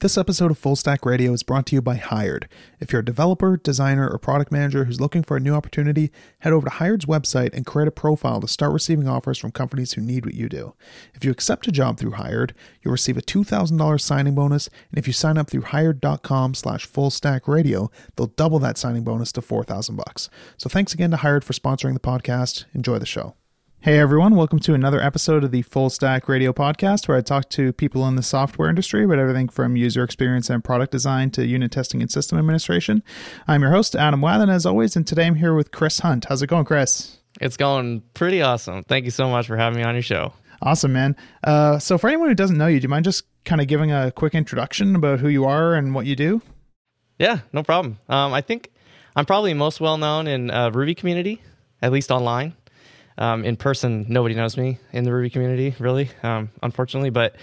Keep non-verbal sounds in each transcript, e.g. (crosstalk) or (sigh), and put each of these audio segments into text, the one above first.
This episode of Full Stack Radio is brought to you by Hired. If you're a developer, designer, or product manager who's looking for a new opportunity, head over to Hired's website and create a profile to start receiving offers from companies who need what you do. If you accept a job through Hired, you'll receive a $2,000 signing bonus, and if you sign up through hired.com slash fullstackradio, they'll double that signing bonus to 4000 bucks. So thanks again to Hired for sponsoring the podcast. Enjoy the show. Hey everyone, welcome to another episode of the Full Stack Radio podcast where I talk to people in the software industry about everything from user experience and product design to unit testing and system administration. I'm your host, Adam Wathan, as always, and today I'm here with Chris Hunt. How's it going, Chris? It's going pretty awesome. Thank you so much for having me on your show. Awesome, man. Uh, so, for anyone who doesn't know you, do you mind just kind of giving a quick introduction about who you are and what you do? Yeah, no problem. Um, I think I'm probably most well known in uh, Ruby community, at least online. Um, in person, nobody knows me in the Ruby community, really, um, unfortunately. But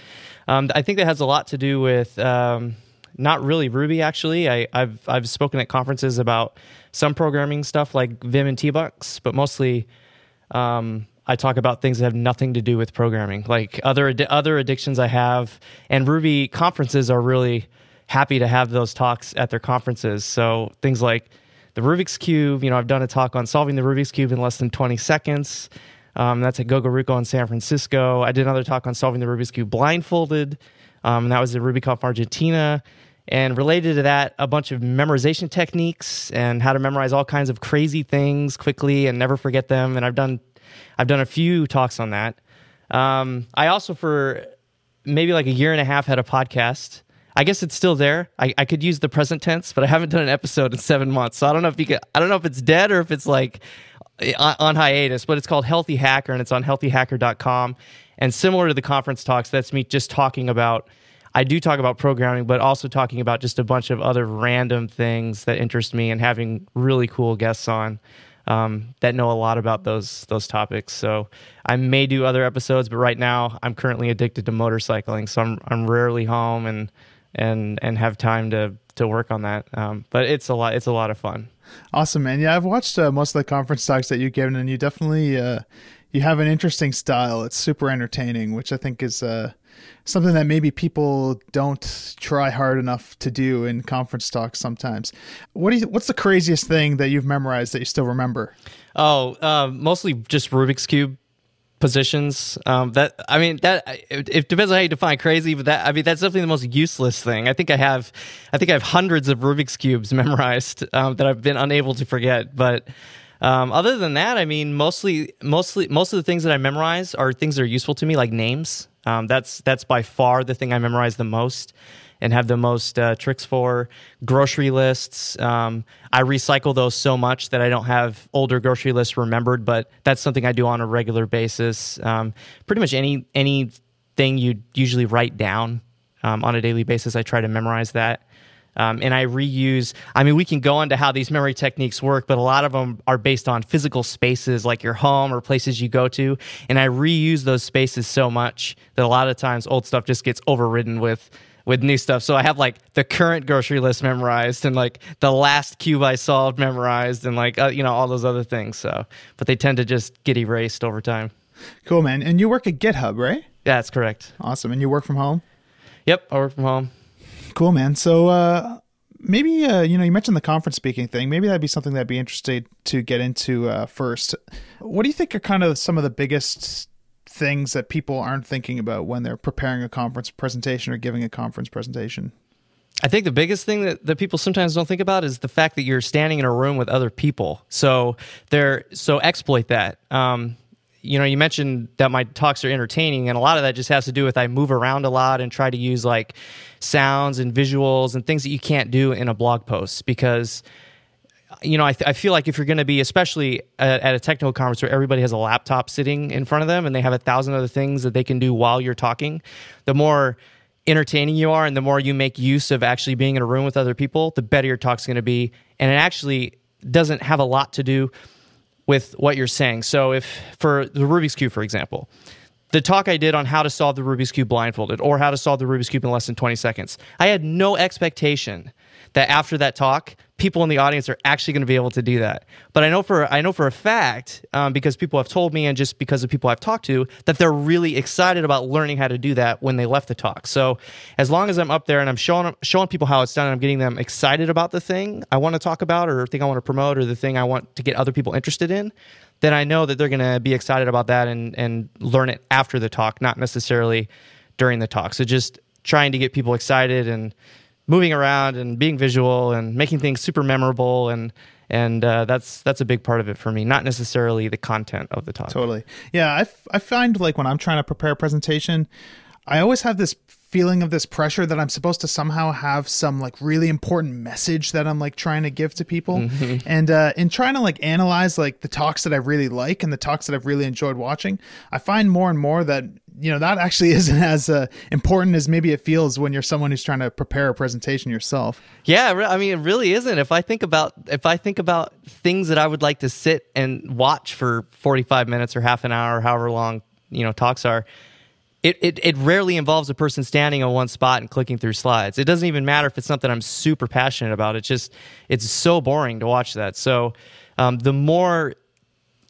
um, I think that has a lot to do with um, not really Ruby. Actually, I, have I've spoken at conferences about some programming stuff like Vim and Tmux, but mostly um, I talk about things that have nothing to do with programming, like other other addictions I have. And Ruby conferences are really happy to have those talks at their conferences. So things like the Rubik's Cube. You know, I've done a talk on solving the Rubik's Cube in less than 20 seconds. Um, that's at GoGaRuCo in San Francisco. I did another talk on solving the Rubik's Cube blindfolded. Um, and that was at RubyConf Argentina. And related to that, a bunch of memorization techniques and how to memorize all kinds of crazy things quickly and never forget them. And I've done, I've done a few talks on that. Um, I also, for maybe like a year and a half, had a podcast I guess it's still there. I, I could use the present tense, but I haven't done an episode in seven months. So I don't know if you could, I don't know if it's dead or if it's like eh, on, on hiatus, but it's called Healthy Hacker and it's on healthyhacker.com. And similar to the conference talks, that's me just talking about, I do talk about programming, but also talking about just a bunch of other random things that interest me and having really cool guests on. Um, that know a lot about those those topics. So I may do other episodes, but right now I'm currently addicted to motorcycling, so I'm I'm rarely home and and and have time to to work on that. Um, but it's a lot. It's a lot of fun. Awesome, man. Yeah, I've watched uh, most of the conference talks that you've given, and you definitely uh, you have an interesting style. It's super entertaining, which I think is uh, something that maybe people don't try hard enough to do in conference talks sometimes. What do you, What's the craziest thing that you've memorized that you still remember? Oh, uh, mostly just Rubik's cube positions. Um, that I mean that it, it, depends on how you define crazy, but that I mean that's definitely the most useless thing. I think I have, I think I have hundreds of Rubik's cubes (laughs) memorized um, that I've been unable to forget. But um, other than that, I mean mostly mostly most of the things that I memorize are things that are useful to me, like names. Um, that's that's by far the thing I memorize the most and have the most uh, tricks for. Grocery lists. Um, I recycle those so much that I don't have older grocery lists remembered, but that's something I do on a regular basis. Um, pretty much any anything you usually write down um, on a daily basis, I try to memorize that. Um, and I reuse. I mean, we can go into how these memory techniques work, but a lot of them are based on physical spaces like your home or places you go to. And I reuse those spaces so much that a lot of times old stuff just gets overridden with with new stuff. So I have like the current grocery list memorized and like the last cube I solved memorized and like uh, you know all those other things. So, but they tend to just get erased over time. Cool, man. And you work at GitHub, right? Yeah, that's correct. Awesome. And you work from home? Yep, I work from home. Cool, man. So uh maybe uh, you know you mentioned the conference speaking thing maybe that'd be something that'd be interesting to get into uh, first what do you think are kind of some of the biggest things that people aren't thinking about when they're preparing a conference presentation or giving a conference presentation? I think the biggest thing that, that people sometimes don't think about is the fact that you're standing in a room with other people. So they're so exploit that. Um, you know, you mentioned that my talks are entertaining, and a lot of that just has to do with I move around a lot and try to use like sounds and visuals and things that you can't do in a blog post because you know, I, th- I feel like if you're going to be, especially at, at, a technical conference where everybody has a laptop sitting in front of them and they have a thousand other things that they can do while you're talking, the more entertaining you are and the more you make use of actually being in a room with other people, the better your talk's going to be. And it actually doesn't have a lot to do with what you're saying. So, if for the Rubik's Cube, for example, the talk I did on how to solve the Rubik's Cube blindfolded or how to solve the Rubik's Cube in less than 20 seconds, I had no expectation that after that talk, people in the audience are actually going to be able to do that. But I know for I know for a fact um, because people have told me and just because of people I've talked to that they're really excited about learning how to do that when they left the talk. So as long as I'm up there and I'm showing showing people how it's done, and I'm getting them excited about the thing I want to talk about or thing I want to promote or the thing I want to get other people interested in. Then I know that they're going to be excited about that and and learn it after the talk, not necessarily during the talk. So just trying to get people excited and moving around and being visual and making things super memorable. And and uh, that's that's a big part of it for me not necessarily the content of the talk. Totally. Yeah I, f- I find like when i'm trying to prepare a presentation i always have this feeling of this pressure that i'm supposed to somehow have some like really important message that i'm like trying to give to people. Mm-hmm. and uh, in trying to like analyze like the talks that i really like and the talks that i've really enjoyed watching i find more and more that you know that actually (laughs) isn't as uh, important as maybe it feels when you're someone who's trying to prepare a presentation yourself yeah i mean it really isn't if i think about if i think about things that i would like to sit and watch for 45 minutes or half an hour or however long you know talks are it, it, it rarely involves a person standing on one spot and clicking through slides. It doesn't even matter if it's something I'm super passionate about. It's just it's so boring to watch that. So um, the more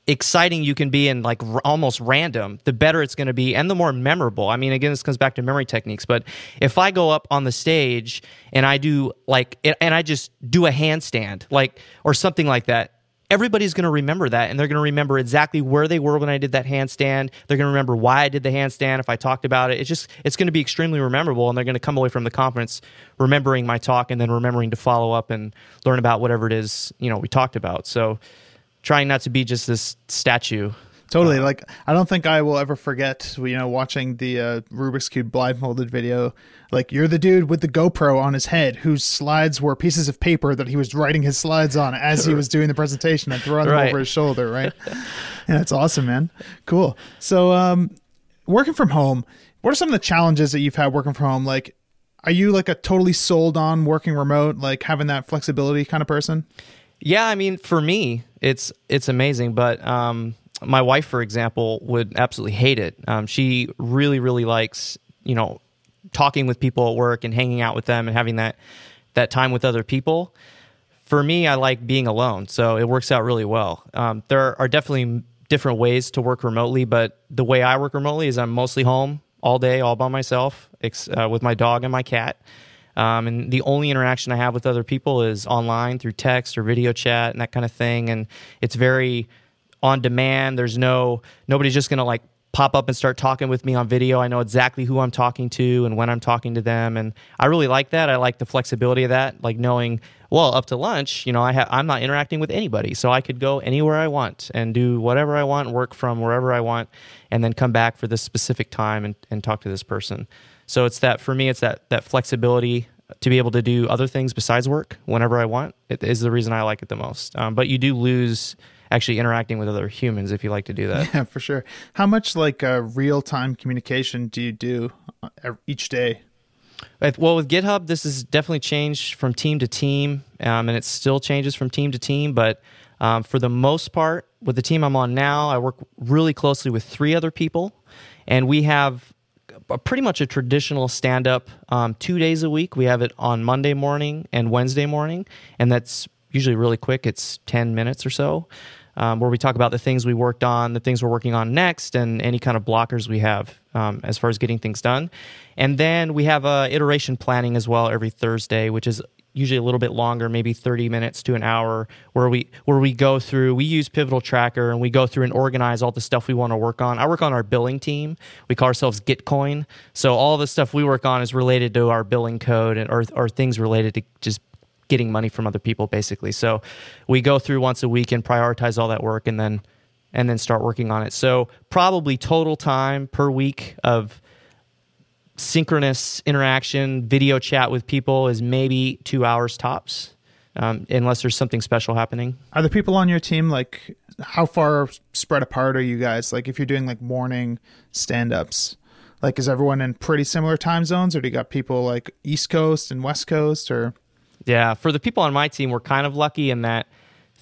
exciting you can be and like r- almost random, the better it's going to be and the more memorable. I mean, again, this comes back to memory techniques, but if I go up on the stage and I do like, and I just do a handstand, like, or something like that, everybody's going to remember that and they're going to remember exactly where they were when I did that handstand. They're going to remember why I did the handstand if I talked about it. It's just it's going to be extremely memorable and they're going to come away from the conference remembering my talk and then remembering to follow up and learn about whatever it is, you know, we talked about. So trying not to be just this statue. Totally. Uh, like I don't think I will ever forget, you know, watching the uh, Rubik's Cube blindfolded video. Like you're the dude with the GoPro on his head whose slides were pieces of paper that he was writing his slides on as he was doing the presentation and throwing right. them over his shoulder, right? (laughs) yeah, it's awesome, man. Cool. So, um, working from home, what are some of the challenges that you've had working from home? Like, are you like a totally sold on working remote, like having that flexibility kind of person? Yeah, I mean, for me, it's it's amazing. But um, my wife, for example, would absolutely hate it. Um, she really, really likes you know talking with people at work and hanging out with them and having that that time with other people. For me, I like being alone, so it works out really well. Um, there are definitely different ways to work remotely, but the way I work remotely is I'm mostly home all day, all by myself, uh, with my dog and my cat. Um, and the only interaction I have with other people is online through text or video chat and that kind of thing. And it's very on demand. There's no nobody's just gonna like pop up and start talking with me on video. I know exactly who I'm talking to and when I'm talking to them, and I really like that. I like the flexibility of that, like knowing well up to lunch, you know, I ha- I'm not interacting with anybody, so I could go anywhere I want and do whatever I want, work from wherever I want, and then come back for this specific time and, and talk to this person. So it's that for me, it's that that flexibility to be able to do other things besides work whenever I want. It is the reason I like it the most. Um, but you do lose actually interacting with other humans if you like to do that. (laughs) Yeah, for sure. How much like uh, real time communication do you do uh, each day? Well, with GitHub, this has definitely changed from team to team, um, and it still changes from team to team. But um, for the most part, with the team I'm on now, I work really closely with three other people, and we have pretty much a traditional stand up um, two days a week. We have it on Monday morning and Wednesday morning, and that's usually really quick. It's 10 minutes or so. Um, where we talk about the things we worked on, the things we're working on next, and any kind of blockers we have um, as far as getting things done. And then we have uh, iteration planning as well every Thursday, which is usually a little bit longer, maybe 30 minutes to an hour, where we where we go through. We use Pivotal Tracker and we go through and organize all the stuff we want to work on. I work on our billing team. We call ourselves Gitcoin. So all the stuff we work on is related to our billing code and or, or things related to just getting money from other people, basically. So we go through once a week and prioritize all that work, and then and then start working on it. So probably total time per week of synchronous interaction, video chat with people is maybe two hours tops, um, unless there's something special happening. Are the people on your team like how far spread apart are you guys? Like if you're doing like morning stand ups, like is everyone in pretty similar time zones, or do you got people like East Coast and West Coast, or? Yeah, for the people on my team, we're kind of lucky in that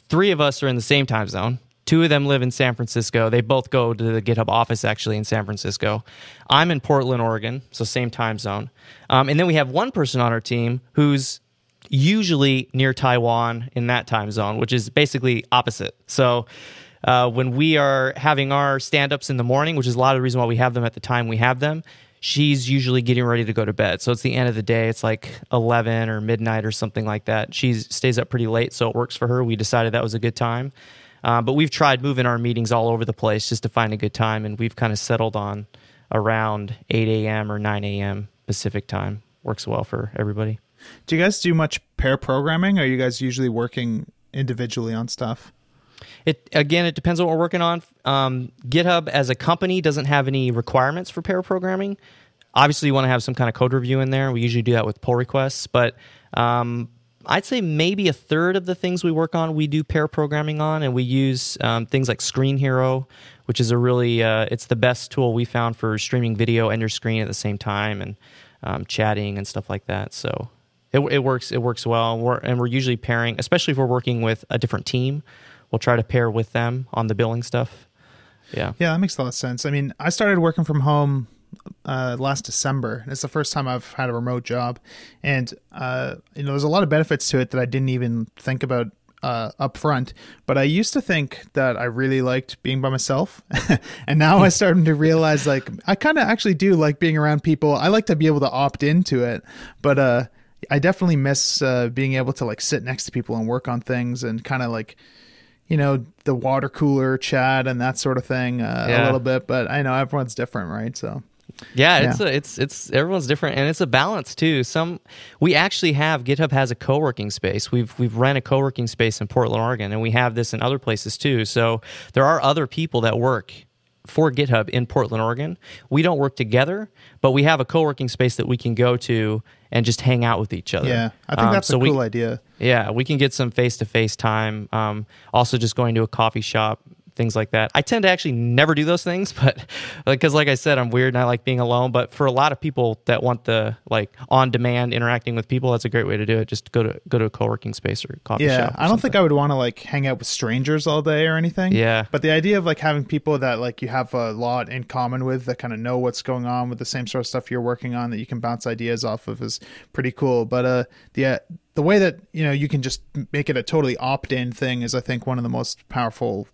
three of us are in the same time zone. Two of them live in San Francisco. They both go to the GitHub office actually in San Francisco. I'm in Portland, Oregon, so same time zone. Um, and then we have one person on our team who's usually near Taiwan in that time zone, which is basically opposite. So uh, when we are having our stand ups in the morning, which is a lot of the reason why we have them at the time we have them, she's usually getting ready to go to bed. So it's the end of the day. It's like 11 or midnight or something like that. She stays up pretty late, so it works for her. We decided that was a good time. Uh, but we've tried moving our meetings all over the place just to find a good time, and we've kind of settled on around 8 a.m. or 9 a.m. Pacific time. Works well for everybody. Do you guys do much pair programming? Or are you guys usually working individually on stuff? It again, it depends on what we're working on. Um, GitHub as a company doesn't have any requirements for pair programming. Obviously, you want to have some kind of code review in there. We usually do that with pull requests, but um, I'd say maybe a third of the things we work on we do pair programming on, and we use um, things like Screenhero, which is a really uh, it's the best tool we found for streaming video and your screen at the same time and um, chatting and stuff like that. So it, it works it works well, we're, and we're usually pairing, especially if we're working with a different team we'll try to pair with them on the billing stuff. Yeah. Yeah, that makes a lot of sense. I mean, I started working from home uh, last December. It's the first time I've had a remote job, and uh, you know, there's a lot of benefits to it that I didn't even think about uh, up front. But I used to think that I really liked being by myself, (laughs) and now I'm starting to realize like I kind of actually do like being around people. I like to be able to opt into it, but uh, I definitely miss uh, being able to like sit next to people and work on things and kind of like you know the water cooler chat and that sort of thing uh, yeah. a little bit but i know everyone's different right so yeah, it's yeah. A, it's it's everyone's different and it's a balance too. Some we actually have GitHub has a co-working space. We've we've rent a co-working space in Portland, Oregon, and we have this in other places too. So there are other people that work for GitHub in Portland, Oregon. We don't work together, but we have a co-working space that we can go to and just hang out with each other. Yeah, I think um, that's so a cool we, idea. Yeah, we can get some face-to-face time. Um, also, just going to a coffee shop things like that. I tend to actually never do those things, (laughs) but because like I said, I'm weird and I like being alone. But for a lot of people that want the like on demand interacting with people, that's a great way to do it. Just go to go to a co working space or coffee yeah, shop. Yeah, I don't something. think I would want to like hang out with strangers all day or anything. Yeah. But the idea of like having people that like you have a lot in common with that kind of know what's going on with the same sort of stuff you're working on that you can bounce ideas off of is pretty cool. But uh the uh, the way that you know you can just make it a totally opt-in thing is i think one of the most powerful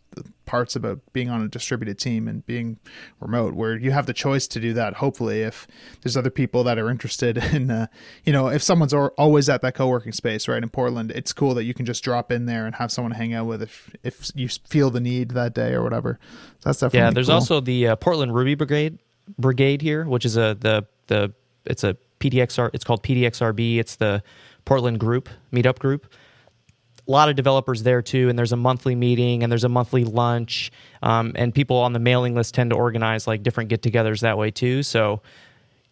parts about being on a distributed team and being remote where you have the choice to do that hopefully if there's other people that are interested (laughs) in uh, you know if someone's always at that co-working space right in portland it's cool that you can just drop in there and have someone hang out with if if you feel the need that day or whatever. So that's definitely yeah there's cool. also the uh, portland ruby brigade brigade here which is a the the it's a pdxr it's called pdxrb it's the portland group meetup group a lot of developers there too, and there's a monthly meeting and there's a monthly lunch, um, and people on the mailing list tend to organize like different get-togethers that way too. So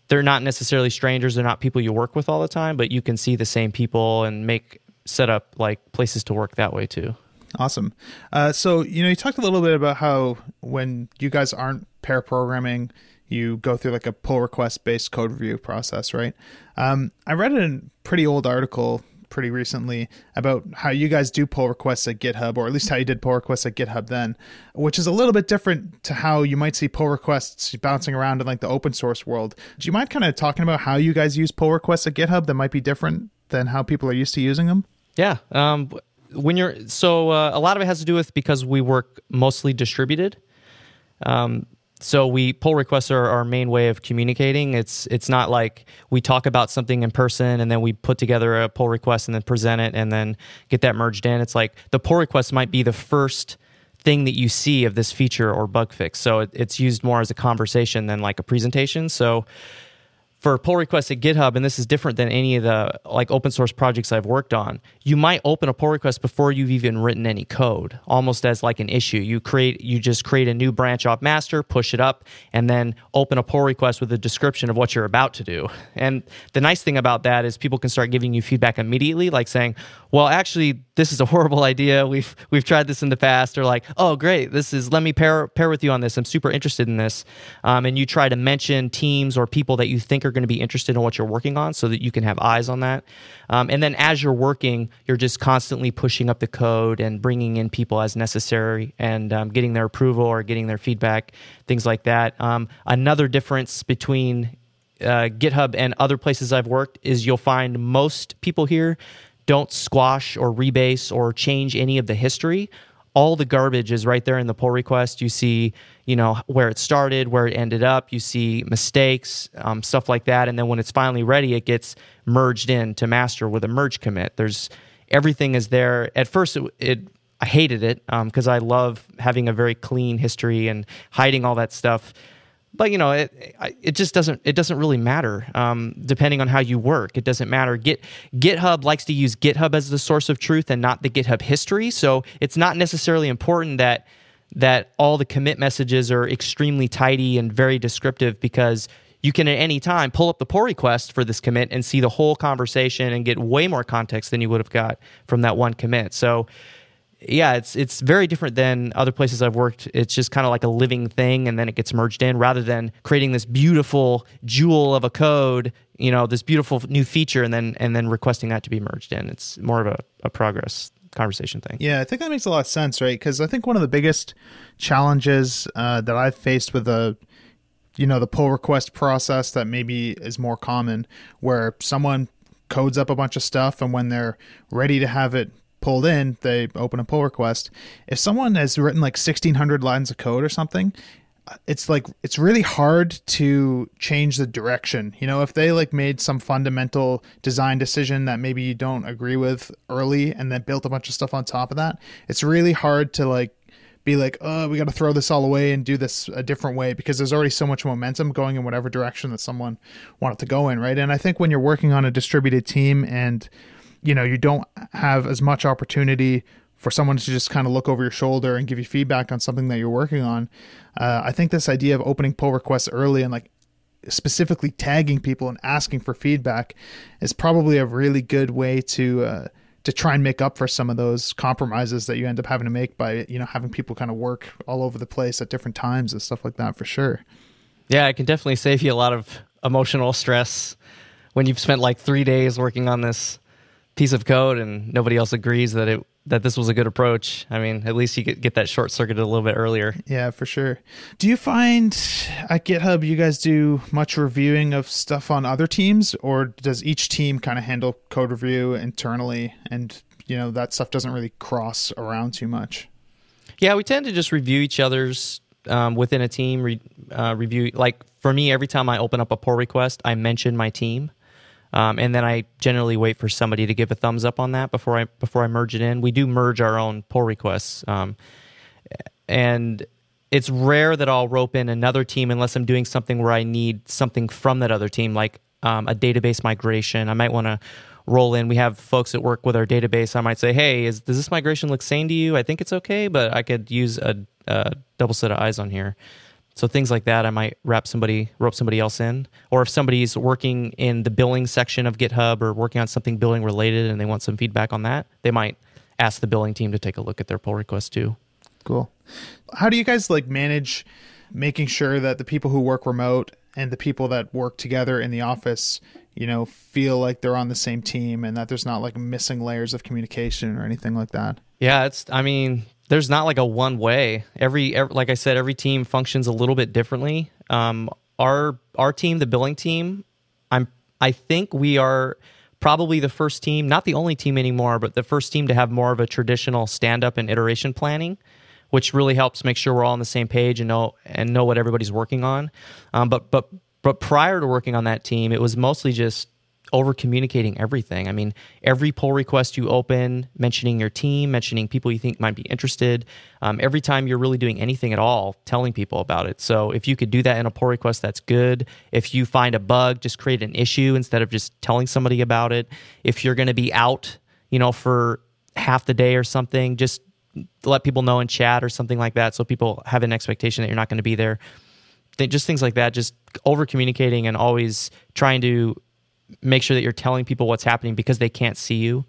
they're not necessarily strangers; they're not people you work with all the time, but you can see the same people and make set up like places to work that way too. Awesome. Uh, so you know, you talked a little bit about how when you guys aren't pair programming, you go through like a pull request based code review process, right? Um, I read a pretty old article pretty recently about how you guys do pull requests at GitHub, or at least how you did pull requests at GitHub then, which is a little bit different to how you might see pull requests bouncing around in like the open source world. Do you mind kind of talking about how you guys use pull requests at GitHub that might be different than how people are used to using them? Yeah. Um, when you're so uh, a lot of it has to do with because we work mostly distributed. Um, so we pull requests are our main way of communicating. It's it's not like we talk about something in person and then we put together a pull request and then present it and then get that merged in. It's like the pull request might be the first thing that you see of this feature or bug fix. So it, it's used more as a conversation than like a presentation. So for pull requests at GitHub, and this is different than any of the like open source projects I've worked on, you might open a pull request before you've even written any code, almost as like an issue. You create you just create a new branch off master, push it up, and then open a pull request with a description of what you're about to do. And the nice thing about that is people can start giving you feedback immediately, like saying, Well, actually, this is a horrible idea. We've we've tried this in the past, or like, oh great, this is let me pair pair with you on this. I'm super interested in this. Um, and you try to mention teams or people that you think are going to be interested in what you're working on so that you can have eyes on that. Um, and then as you're working, you're just constantly pushing up the code and bringing in people as necessary and um, getting their approval or getting their feedback, things like that. Um, another difference between uh, GitHub and other places I've worked is you'll find most people here don't squash or rebase or change any of the history all the garbage is right there in the pull request. You see, you know, where it started, where it ended up. You see mistakes, um, stuff like that. And then when it's finally ready, it gets merged in to master with a merge commit. There's everything is there. At first, it, it I hated it because um, I love having a very clean history and hiding all that stuff but you know it it just doesn't it doesn't really matter um, depending on how you work. It doesn't matter. Git github likes to use github as the source of truth and not the github history. So it's not necessarily important that that all the commit messages are extremely tidy and very descriptive because you can at any time pull up the pull request for this commit and see the whole conversation and get way more context than you would have got from that one commit. So yeah, it's it's very different than other places I've worked. It's just kind of like a living thing, and then it gets merged in, rather than creating this beautiful jewel of a code, you know, this beautiful new feature, and then and then requesting that to be merged in. It's more of a, a progress conversation thing. Yeah, I think that makes a lot of sense, right? Because I think one of the biggest challenges uh, that I've faced with a you know the pull request process that maybe is more common, where someone codes up a bunch of stuff, and when they're ready to have it pulled in, they open a pull request. If someone has written like 1600 lines of code or something, it's like it's really hard to change the direction. You know, if they like made some fundamental design decision that maybe you don't agree with early and then built a bunch of stuff on top of that, it's really hard to like be like, "Oh, we got to throw this all away and do this a different way" because there's already so much momentum going in whatever direction that someone wanted to go in, right? And I think when you're working on a distributed team and you know you don't have as much opportunity for someone to just kind of look over your shoulder and give you feedback on something that you're working on. Uh, I think this idea of opening pull requests early and like specifically tagging people and asking for feedback is probably a really good way to uh, to try and make up for some of those compromises that you end up having to make by you know having people kind of work all over the place at different times and stuff like that for sure. Yeah, it can definitely save you a lot of emotional stress when you've spent like three days working on this piece of code and nobody else agrees that it that this was a good approach. I mean, at least you could get that short circuited a little bit earlier. Yeah, for sure. Do you find at GitHub you guys do much reviewing of stuff on other teams, or does each team kind of handle code review internally, and you know that stuff doesn't really cross around too much? Yeah, we tend to just review each other's um, within a team. Re, uh, review like for me, every time I open up a pull request, I mention my team. Um, and then I generally wait for somebody to give a thumbs up on that before I before I merge it in. We do merge our own pull requests, um, and it's rare that I'll rope in another team unless I'm doing something where I need something from that other team, like um, a database migration. I might want to roll in. We have folks that work with our database. I might say, "Hey, is, does this migration look sane to you? I think it's okay, but I could use a, a double set of eyes on here." So things like that, I might wrap somebody, rope somebody else in, or if somebody's working in the billing section of GitHub or working on something billing related and they want some feedback on that, they might ask the billing team to take a look at their pull request too. Cool. How do you guys like manage making sure that the people who work remote and the people that work together in the office, you know, feel like they're on the same team and that there's not like missing layers of communication or anything like that? Yeah, it's I mean, there's not like a one way. Every, every, like I said, every team functions a little bit differently. Um, our our team, the billing team, I'm I think we are probably the first team, not the only team anymore, but the first team to have more of a traditional stand up and iteration planning, which really helps make sure we're all on the same page and know and know what everybody's working on. Um, but but but prior to working on that team, it was mostly just over communicating everything. I mean, every pull request you open, mentioning your team, mentioning people you think might be interested, um, every time you're really doing anything at all, telling people about it. So if you could do that in a pull request, that's good. If you find a bug, just create an issue instead of just telling somebody about it. If you're going to be out, you know, for half the day or something, just let people know in chat or something like that so people have an expectation that you're not going to be there. Just things like that, just over communicating and always trying to make sure that you're telling people what's happening because they can't see you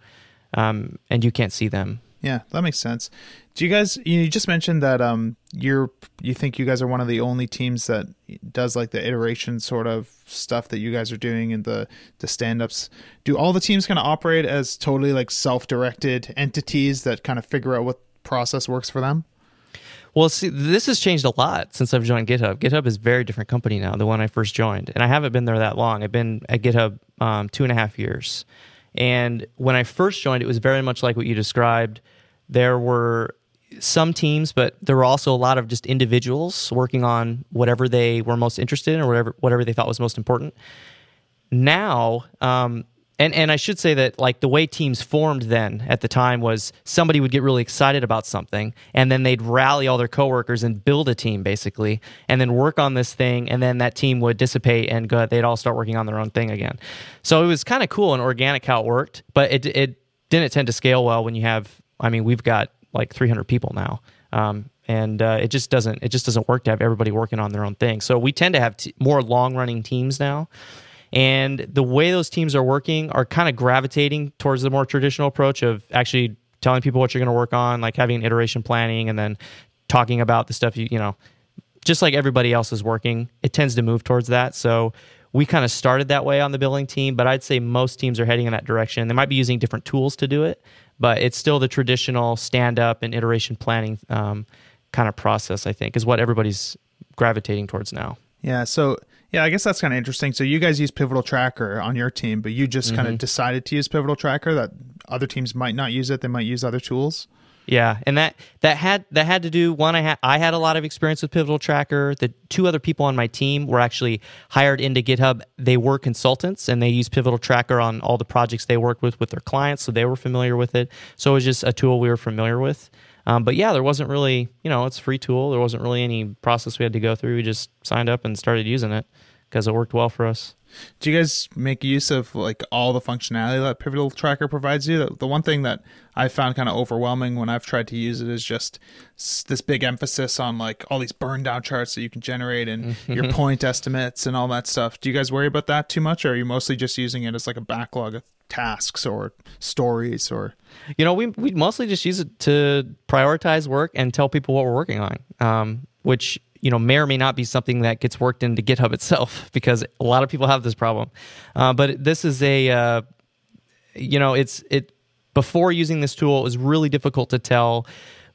um, and you can't see them. Yeah, that makes sense. Do you guys? You just mentioned that um, you're you think you guys are one of the only teams that does like the iteration sort of stuff that you guys are doing in the the stand ups. Do all the teams kind of operate as totally like self directed entities that kind of figure out what process works for them? Well, see, this has changed a lot since I've joined GitHub. GitHub is a very different company now, the one I first joined, and I haven't been there that long. I've been at GitHub um, two and a half years, And when I first joined, it was very much like what you described. There were some teams, but there were also a lot of just individuals working on whatever they were most interested in or whatever whatever they thought was most important. Now, um, and and I should say that like the way teams formed then at the time was somebody would get really excited about something and then they'd rally all their coworkers and build a team basically and then work on this thing and then that team would dissipate and go they'd all start working on their own thing again. So it was kind of cool and organic how it worked, but it it didn't tend to scale well when you have I mean we've got like 300 people now. Um, and uh, it just doesn't it just doesn't work to have everybody working on their own thing. So we tend to have t- more long running teams now. And the way those teams are working are kind of gravitating towards the more traditional approach of actually telling people what you're going to work on, like having iteration planning and then talking about the stuff you, you know, just like everybody else is working, it tends to move towards that. So we kind of started that way on the billing team, but I'd say most teams are heading in that direction. They might be using different tools to do it, but it's still the traditional stand up and iteration planning um, kind of process, I think, is what everybody's gravitating towards now. Yeah. So yeah, I guess that's kind of interesting. So you guys use Pivotal Tracker on your team, but you just mm-hmm. kind of decided to use Pivotal Tracker. That other teams might not use it; they might use other tools. Yeah, and that that had that had to do one. I had I had a lot of experience with Pivotal Tracker. The two other people on my team were actually hired into GitHub. They were consultants, and they used Pivotal Tracker on all the projects they worked with with their clients, so they were familiar with it. So it was just a tool we were familiar with. Um, but yeah, there wasn't really, you know, it's a free tool. There wasn't really any process we had to go through. We just signed up and started using it because it worked well for us. Do you guys make use of like all the functionality that Pivotal Tracker provides you? The, one thing that I found kind of overwhelming when I've tried to use it is just this big emphasis on like all these burn down charts that you can generate and (laughs) your point estimates and all that stuff. Do you guys worry about that too much, or are you mostly just using it as like a backlog of tasks or stories or? You know, we we mostly just use it to prioritize work and tell people what we're working on, um, which you know may or may not be something that gets worked into GitHub itself (laughs) because a lot of people have this problem. Uh, but this is a uh, you know it's it before using this tool it was really difficult to tell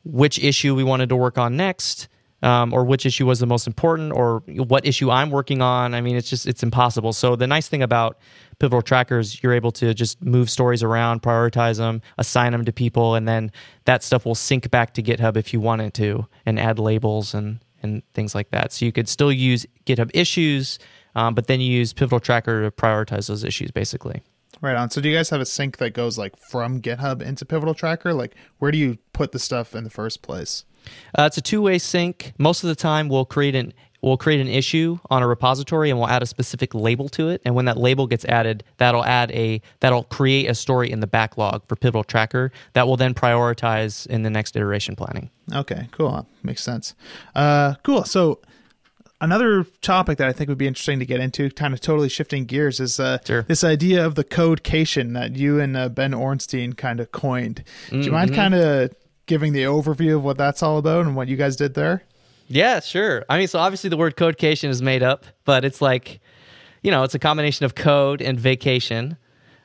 which issue we wanted to work on next. Um, or which issue was the most important, or what issue I'm working on. I mean, it's just it's impossible. So the nice thing about Pivotal Trackers, you're able to just move stories around, prioritize them, assign them to people, and then that stuff will sync back to GitHub if you wanted to, and add labels and and things like that. So you could still use GitHub issues, um, but then you use Pivotal Tracker to prioritize those issues, basically. Right on. So do you guys have a sync that goes like from GitHub into Pivotal Tracker? Like where do you put the stuff in the first place? Uh, it's a two-way sync. Most of the time, we'll create an we'll create an issue on a repository and we'll add a specific label to it. And when that label gets added, that'll add a that'll create a story in the backlog for Pivotal Tracker that will then prioritize in the next iteration planning. Okay, cool. Makes sense. Uh, cool. So another topic that I think would be interesting to get into, kind of totally shifting gears, is uh, sure. this idea of the codecation that you and uh, Ben Orenstein kind of coined. Do you mm-hmm. mind kind of giving the overview of what that's all about and what you guys did there? Yeah, sure. I mean, so obviously the word codecation is made up, but it's like, you know, it's a combination of code and vacation,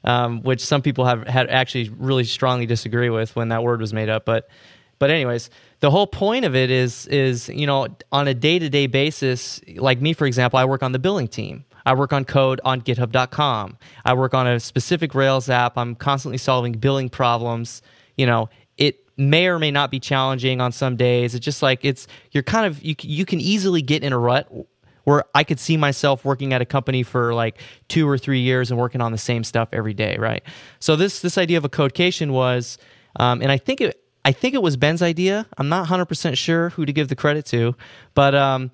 um, which some people have had actually really strongly disagree with when that word was made up. But, but anyways, the whole point of it is is you know on a day to day basis, like me for example, I work on the billing team. I work on code on GitHub.com. I work on a specific Rails app. I'm constantly solving billing problems. You know, may or may not be challenging on some days. It's just like it's you're kind of you you can easily get in a rut where I could see myself working at a company for like two or three years and working on the same stuff every day, right? So this this idea of a codecation was, um, and I think it I think it was Ben's idea. I'm not 100 percent sure who to give the credit to, but um,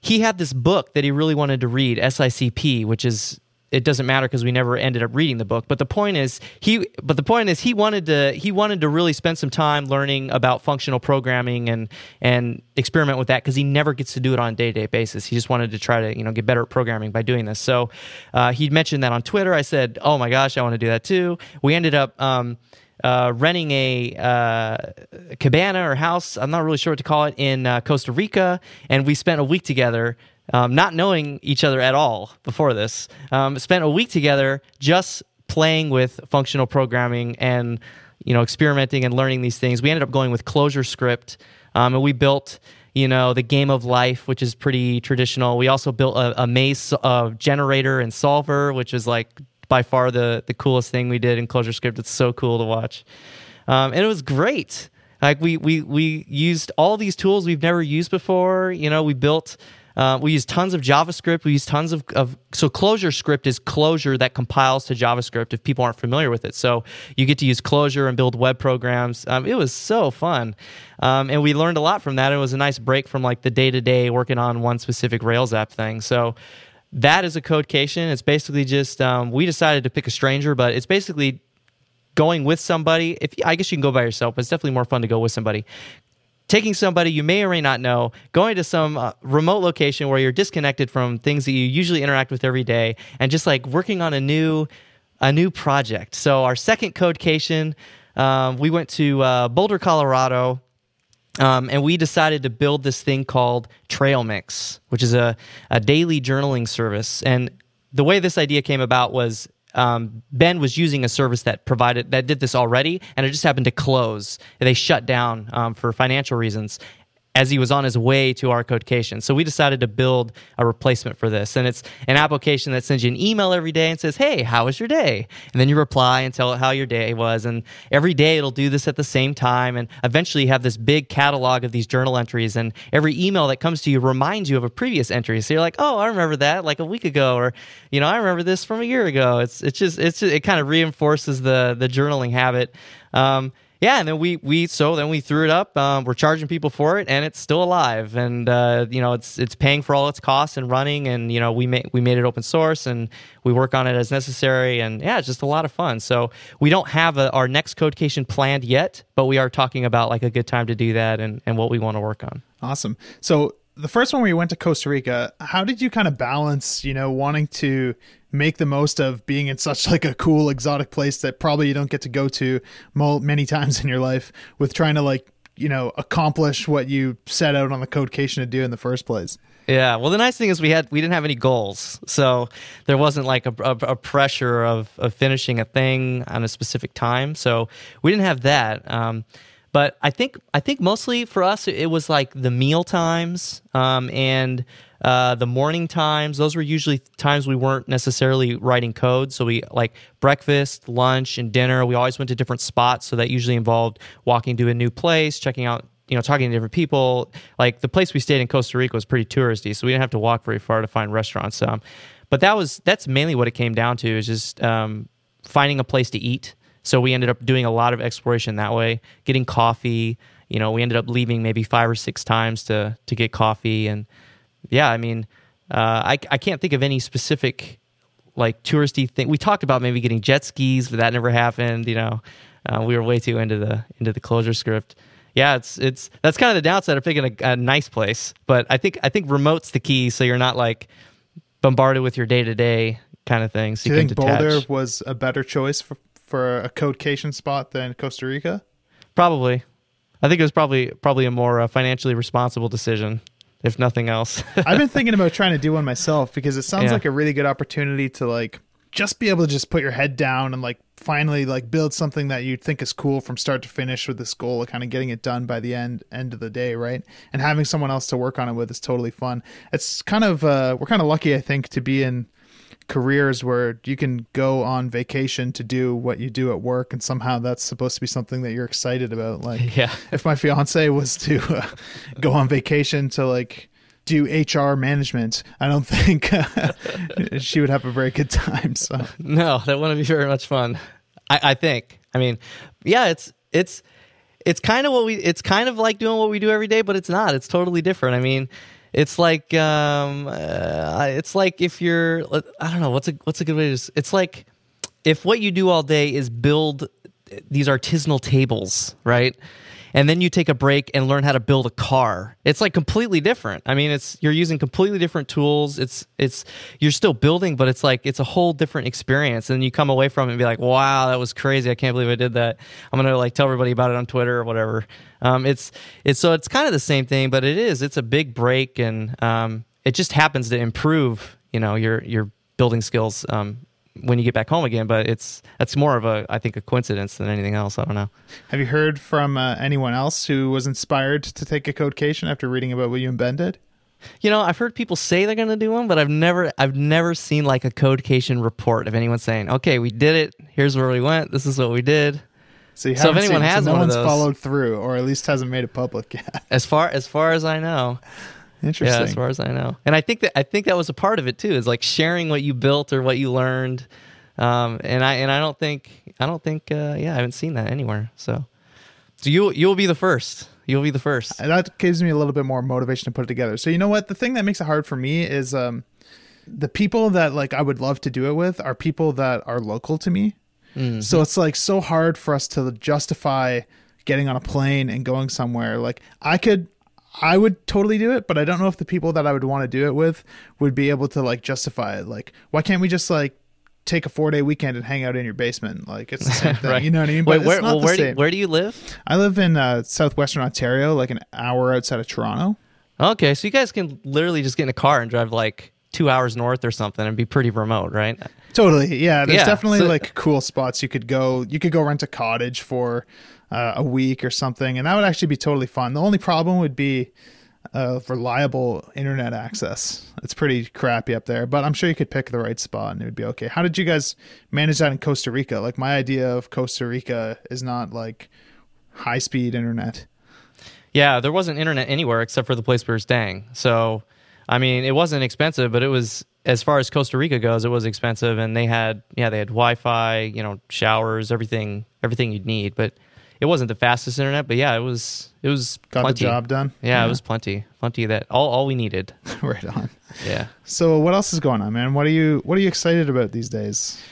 he had this book that he really wanted to read, SICP, which is it doesn't matter because we never ended up reading the book. But the point is he but the point is he wanted to he wanted to really spend some time learning about functional programming and and experiment with that because he never gets to do it on a day to day basis. He just wanted to try to you know get better at programming by doing this. So uh, he mentioned that on Twitter. I said, oh my gosh, I want to do that too. We ended up. Um, uh, renting a uh, cabana or house. I'm not really sure what to call it in uh, Costa Rica, and we spent a week together um, not knowing each other at all before this. Um, spent a week together just playing with functional programming and you know experimenting and learning these things. We ended up going with ClojureScript, um, and we built you know the game of life, which is pretty traditional. We also built a, a maze uh, generator and solver, which is like by far the the coolest thing we did in ClojureScript. It's so cool to watch, um, and it was great. Like we we we used all these tools we've never used before. You know, we built. Uh, we use tons of JavaScript. We use tons of, of so ClojureScript is Clojure that compiles to JavaScript. If people aren't familiar with it, so you get to use Clojure and build web programs. Um, it was so fun, um, and we learned a lot from that. It was a nice break from like the day to day working on one specific Rails app thing. So that is a codecation. It's basically just um, we decided to pick a stranger, but it's basically going with somebody. If I guess you can go by yourself, but it's definitely more fun to go with somebody. Taking somebody you may or may not know, going to some uh, remote location where you're disconnected from things that you usually interact with every day, and just like working on a new a new project. So our second codecation, um, we went to uh, Boulder, Colorado. Um, and we decided to build this thing called Trail Mix, which is a, a daily journaling service. And the way this idea came about was um, Ben was using a service that provided that did this already, and it just happened to close. They shut down um, for financial reasons as he was on his way to our codecation. So we decided to build a replacement for this. And it's an application that sends you an email every day and says, Hey, how was your day? And then you reply and tell it how your day was. And every day it'll do this at the same time. And eventually you have this big catalog of these journal entries. And every email that comes to you reminds you of a previous entry. So you're like, Oh, I remember that like a week ago. Or, you know, I remember this from a year ago. It's, it's just, it's just, it kind of reinforces the, the journaling habit. Um, yeah, and then we we so then we threw it up. Um, we're charging people for it, and it's still alive. And uh, you know, it's it's paying for all its costs and running. And you know, we made we made it open source, and we work on it as necessary. And yeah, it's just a lot of fun. So we don't have a, our next codecation planned yet, but we are talking about like a good time to do that and and what we want to work on. Awesome. So the first one where you went to Costa Rica, how did you kind of balance, you know, wanting to make the most of being in such like a cool exotic place that probably you don't get to go to many (laughs) times in your life with trying to like you know accomplish what you set out on the codecation to do in the first place? Yeah. Well the nice thing is we had we didn't have any goals. So there wasn't like a, a, a pressure of, of finishing a thing on a specific time. So we didn't have that. Um, but i think i think mostly for us it was like the meal times um, and uh, the morning times, those were usually times we weren't necessarily writing code. So we like breakfast, lunch, and dinner. We always went to different spots. So that usually involved walking to a new place, checking out, you know, talking to different people. Like the place we stayed in Costa Rica was pretty touristy, so we didn't have to walk very far to find restaurants. Um, but that was that's mainly what it came down to is just um, finding a place to eat. So we ended up doing a lot of exploration that way, getting coffee. You know, we ended up leaving maybe five or six times to to get coffee and yeah, I mean, uh, I I can't think of any specific like touristy thing. We talked about maybe getting jet skis, but that never happened. You know, uh, we were way too into the into the ClojureScript. Yeah, it's it's that's kind of the downside of picking a, a nice place. But I think I think remote's the key, so you're not like bombarded with your day to day kind of things. So Do you, think Boulder was a better choice for for a codecation spot than Costa Rica? Probably. I think it was probably probably a more uh, financially responsible decision if nothing else. (laughs) I've been thinking about trying to do one myself because it sounds yeah. like a really good opportunity to like just be able to just put your head down and like finally like build something that you think is cool from start to finish with this goal of kind of getting it done by the end end of the day, right? And having someone else to work on it with is totally fun. It's kind of uh we're kind of lucky I think to be in careers where you can go on vacation to do what you do at work and somehow that's supposed to be something that you're excited about (laughs) like yeah if my fiance was to uh, go on vacation to like do HR management, I don't think uh, (laughs) she would have a very good time. So no, that wouldn't be very much fun. I, I think. I mean, yeah, it's it's it's kind of what we. It's kind of like doing what we do every day, but it's not. It's totally different. I mean, it's like um, uh, it's like if you're I don't know what's a what's a good way to. It's like if what you do all day is build these artisanal tables, right? And then you take a break and learn how to build a car. It's like completely different. I mean, it's you're using completely different tools. It's it's you're still building, but it's like it's a whole different experience. And you come away from it and be like, "Wow, that was crazy! I can't believe I did that." I'm gonna like tell everybody about it on Twitter or whatever. Um, it's it's so it's kind of the same thing, but it is it's a big break, and um, it just happens to improve you know your your building skills um, when you get back home again. But it's that's more of a I think a coincidence than anything else. I don't know. Have you heard from uh, anyone else who was inspired to take a codecation after reading about what you and Ben did? You know, I've heard people say they're going to do one, but I've never, I've never seen like a Codecation report of anyone saying, "Okay, we did it. Here's where we went. This is what we did." So, you So if anyone seen- has no one of one's those- followed through, or at least hasn't made it public (laughs) yet. As far as far as I know, Interesting. yeah, as far as I know, and I think that I think that was a part of it too. Is like sharing what you built or what you learned, um, and I and I don't think I don't think uh, yeah I haven't seen that anywhere. So, so you you'll be the first. You'll be the first. And that gives me a little bit more motivation to put it together. So you know what? The thing that makes it hard for me is um, the people that like I would love to do it with are people that are local to me. So it's like so hard for us to justify getting on a plane and going somewhere. Like I could I would totally do it, but I don't know if the people that I would want to do it with would be able to like justify it. Like why can't we just like take a 4-day weekend and hang out in your basement? Like it's the same (laughs) thing. Right. You know what I mean? Wait, But where, it's not well, the where do you, where do you live? I live in uh, southwestern Ontario, like an hour outside of Toronto. Okay, so you guys can literally just get in a car and drive like two hours north or something and be pretty remote, right? Totally, yeah. There's Yeah, definitely so- like cool spots you could go. You could go rent a cottage for uh, a week or something, and that would actually be totally fun. The only problem would be uh, reliable internet access. It's pretty crappy up there, but I'm sure you could pick the right spot and it would be okay. How did you guys manage that in Costa Rica? Like my idea of Costa Rica is not like high speed internet. Yeah, there wasn't internet anywhere except for the place we were staying. So, I mean, it wasn't expensive, but it was as far as Costa Rica goes, it was expensive, and they had yeah, they had Wi-Fi, you know, showers, everything, everything you'd need, but it wasn't the fastest internet. But yeah, it was it was Got plenty. the job done. Yeah, it was plenty, plenty of that all all we needed. (laughs) right on. Yeah. So what else is going on, man? What are you What are you excited about these days?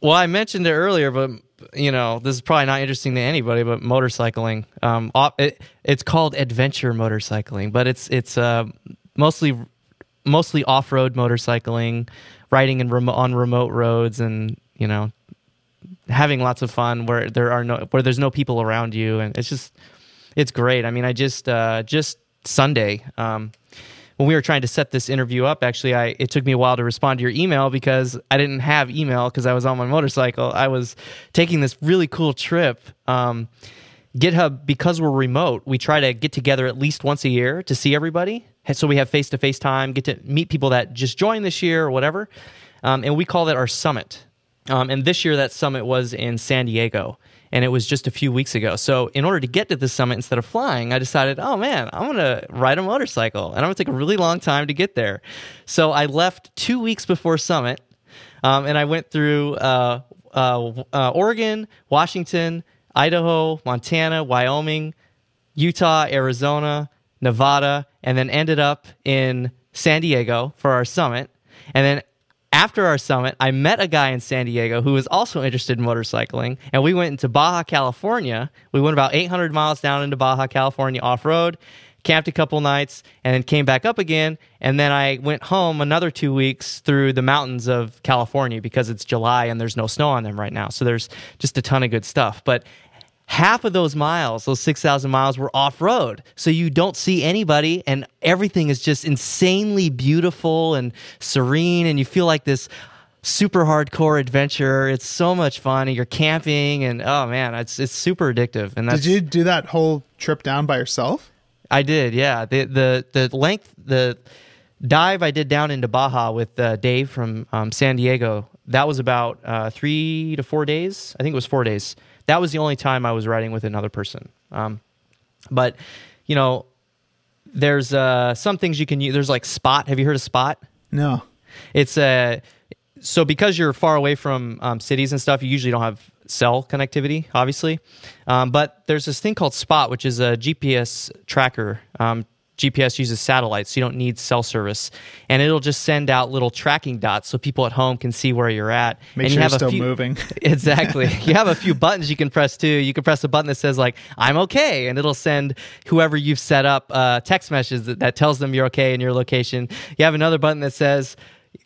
Well, I mentioned it earlier, but you know, this is probably not interesting to anybody. But motorcycling, um, it, it's called adventure motorcycling, but it's it's uh, mostly mostly off road motorcycling, riding in on remote roads, and you know, having lots of fun where there are no where there's no people around you, and it's just it's great. I mean, I just uh, just Sunday. Um, when we were trying to set this interview up, actually, I it took me a while to respond to your email because I didn't have email because I was on my motorcycle. I was taking this really cool trip. Um, GitHub, because we're remote, we try to get together at least once a year to see everybody. So we have face to face time, get to meet people that just joined this year or whatever. Um, and we call that our summit. Um, and this year, that summit was in San Diego, and it was just a few weeks ago. So, in order to get to the summit instead of flying, I decided, oh man, I'm gonna ride a motorcycle, and I'm gonna take a really long time to get there. So, I left two weeks before summit, um, and I went through uh, uh, uh, Oregon, Washington, Idaho, Montana, Wyoming, Utah, Arizona, Nevada, and then ended up in San Diego for our summit. And then after our summit, I met a guy in San Diego who was also interested in motorcycling, and we went into Baja California. We went about 800 miles down into Baja California off road, camped a couple nights, and then came back up again. And then I went home another two weeks through the mountains of California because it's July and there's no snow on them right now. So there's just a ton of good stuff. But half of those miles, those 6,000 miles, were off road. So you don't see anybody, and everything is just insanely beautiful and serene, and you feel like this super hardcore adventure. It's so much fun, and you're camping, and oh man, it's it's super addictive. And that's Did you do that whole trip down by yourself? I did, yeah. The the the length the dive I did down into Baja with uh, Dave from um, San Diego. That was about uh, three to four days. I think it was four days. That was the only time I was riding with another person. Um, but you know, there's uh, some things you can use. There's like Spot. Have you heard of Spot? No. It's a so because you're far away from um, cities and stuff, you usually don't have cell connectivity, obviously. Um, but there's this thing called Spot, which is a GPS tracker. Um, GPS uses satellites, so you don't need cell service, and it'll just send out little tracking dots so people at home can see where you're at. Make and sure you you're a still few, moving. (laughs) (laughs) exactly. You have a few buttons you can press too. You can press a button that says like "I'm okay," and it'll send whoever you've set up uh, text messages that, that tells them you're okay in your location. You have another button that says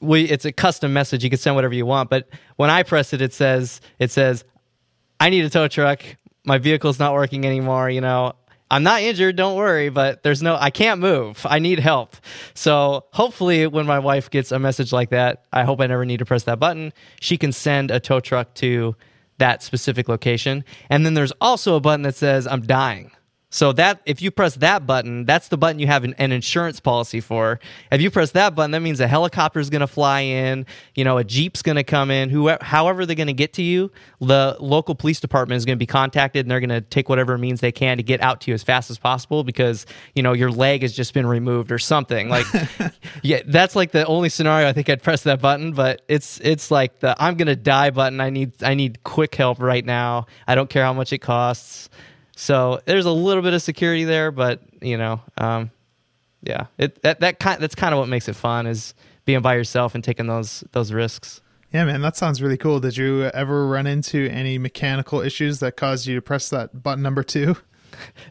we. It's a custom message. You can send whatever you want. But when I press it, it says it says I need a tow truck. My vehicle's not working anymore. You know, I'm not injured. Don't worry, but there's no, I can't move. I need help. So hopefully, when my wife gets a message like that, I hope I never need to press that button. She can send a tow truck to that specific location. And then there's also a button that says, I'm dying. So that if you press that button, that's the button you have an, an insurance policy for. If you press that button, that means a helicopter is going to fly in, you know, a jeep's going to come in. Whoever, however they're going to get to you, the local police department is going to be contacted, and they're going to take whatever means they can to get out to you as fast as possible because you know your leg has just been removed or something. Like, (laughs) yeah, that's like the only scenario I think I'd press that button. But it's it's like the I'm going to die button. I need I need quick help right now. I don't care how much it costs. So there's a little bit of security there, but you know, um, yeah, it that that kind that's kind of what makes it fun is being by yourself and taking those those risks. Yeah, man, that sounds really cool. Did you ever run into any mechanical issues that caused you to press that button number two? (laughs)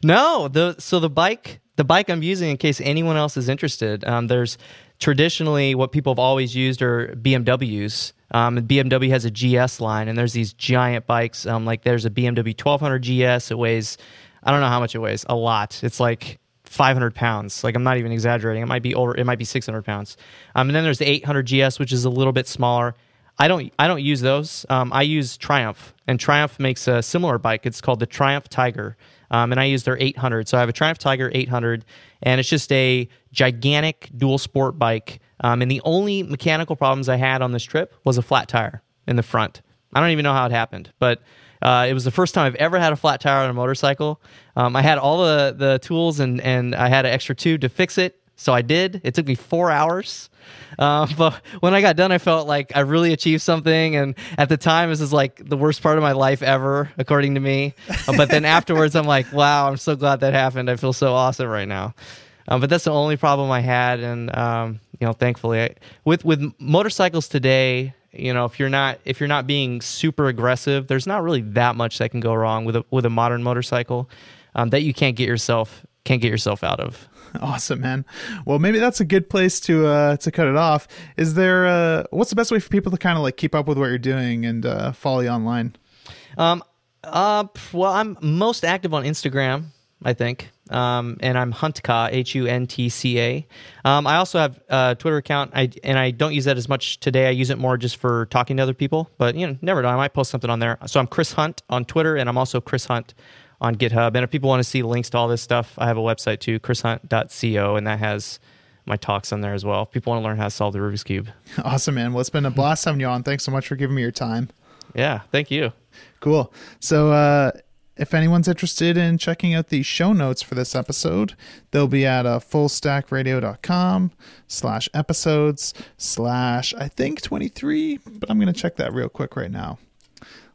No, the so the bike the bike I'm using in case anyone else is interested. Um, there's traditionally what people have always used are BMWs. Um, BMW has a GS line, and there's these giant bikes. Um, like there's a BMW 1200 GS. It weighs, I don't know how much it weighs, a lot. It's like 500 pounds. Like I'm not even exaggerating. It might be over. It might be 600 pounds. Um, and then there's the 800 GS, which is a little bit smaller. I don't. I don't use those. Um, I use Triumph, and Triumph makes a similar bike. It's called the Triumph Tiger, um, and I use their 800. So I have a Triumph Tiger 800, and it's just a gigantic dual sport bike um, and the only mechanical problems I had on this trip was a flat tire in the front. I don't even know how it happened, but uh, it was the first time I've ever had a flat tire on a motorcycle. Um, I had all the, the tools and, and I had an extra tube to fix it. So I did. It took me four hours. Uh, (laughs) but when I got done, I felt like I really achieved something. And at the time, this is like the worst part of my life ever, according to me. Uh, but then (laughs) afterwards, I'm like, wow, I'm so glad that happened. I feel so awesome right now. Um, but that's the only problem I had, and um, you know, thankfully, I, with with motorcycles today, you know, if you're not if you're not being super aggressive, there's not really that much that can go wrong with a with a modern motorcycle um, that you can't get yourself can't get yourself out of. (laughs) Awesome, man. Well, maybe that's a good place to uh, to cut it off. Is there uh, what's the best way for people to kind of like keep up with what you're doing and uh, follow you online? Um, uh, well, I'm most active on Instagram. I think. Um, and I'm Huntca, H U N T C A. Um, I also have a Twitter account, I, and I don't use that as much today. I use it more just for talking to other people, but you know, never know. I might post something on there. So I'm Chris Hunt on Twitter, and I'm also Chris Hunt on GitHub. And if people want to see links to all this stuff, I have a website too, chrishunt.co, and that has my talks on there as well. If people want to learn how to solve the Rubik's Cube. (laughs) Awesome, man. Well, it's been a blast having you on. Thanks so much for giving me your time. Yeah, thank you. Cool. So, uh, if anyone's interested in checking out the show notes for this episode, they'll be at uh, fullstackradio.com slash episodes slash, I think 23, but I'm going to check that real quick right now.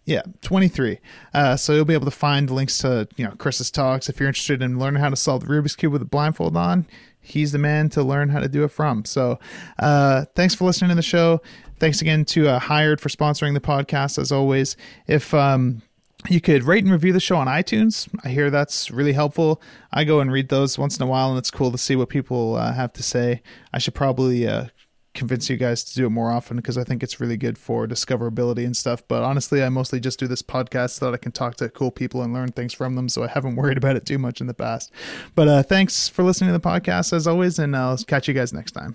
Yeah, 23. Uh, so you'll be able to find links to, you know, Chris's talks. If you're interested in learning how to solve the Rubik's Cube with a blindfold on, he's the man to learn how to do it from. So uh, thanks for listening to the show. Thanks again to uh, Hired for sponsoring the podcast, as always. If, um, you could rate and review the show on iTunes. I hear that's really helpful. I go and read those once in a while, and it's cool to see what people uh, have to say. I should probably uh, convince you guys to do it more often because I think it's really good for discoverability and stuff. But honestly, I mostly just do this podcast so that I can talk to cool people and learn things from them. So I haven't worried about it too much in the past. But uh, thanks for listening to the podcast as always, and I'll catch you guys next time.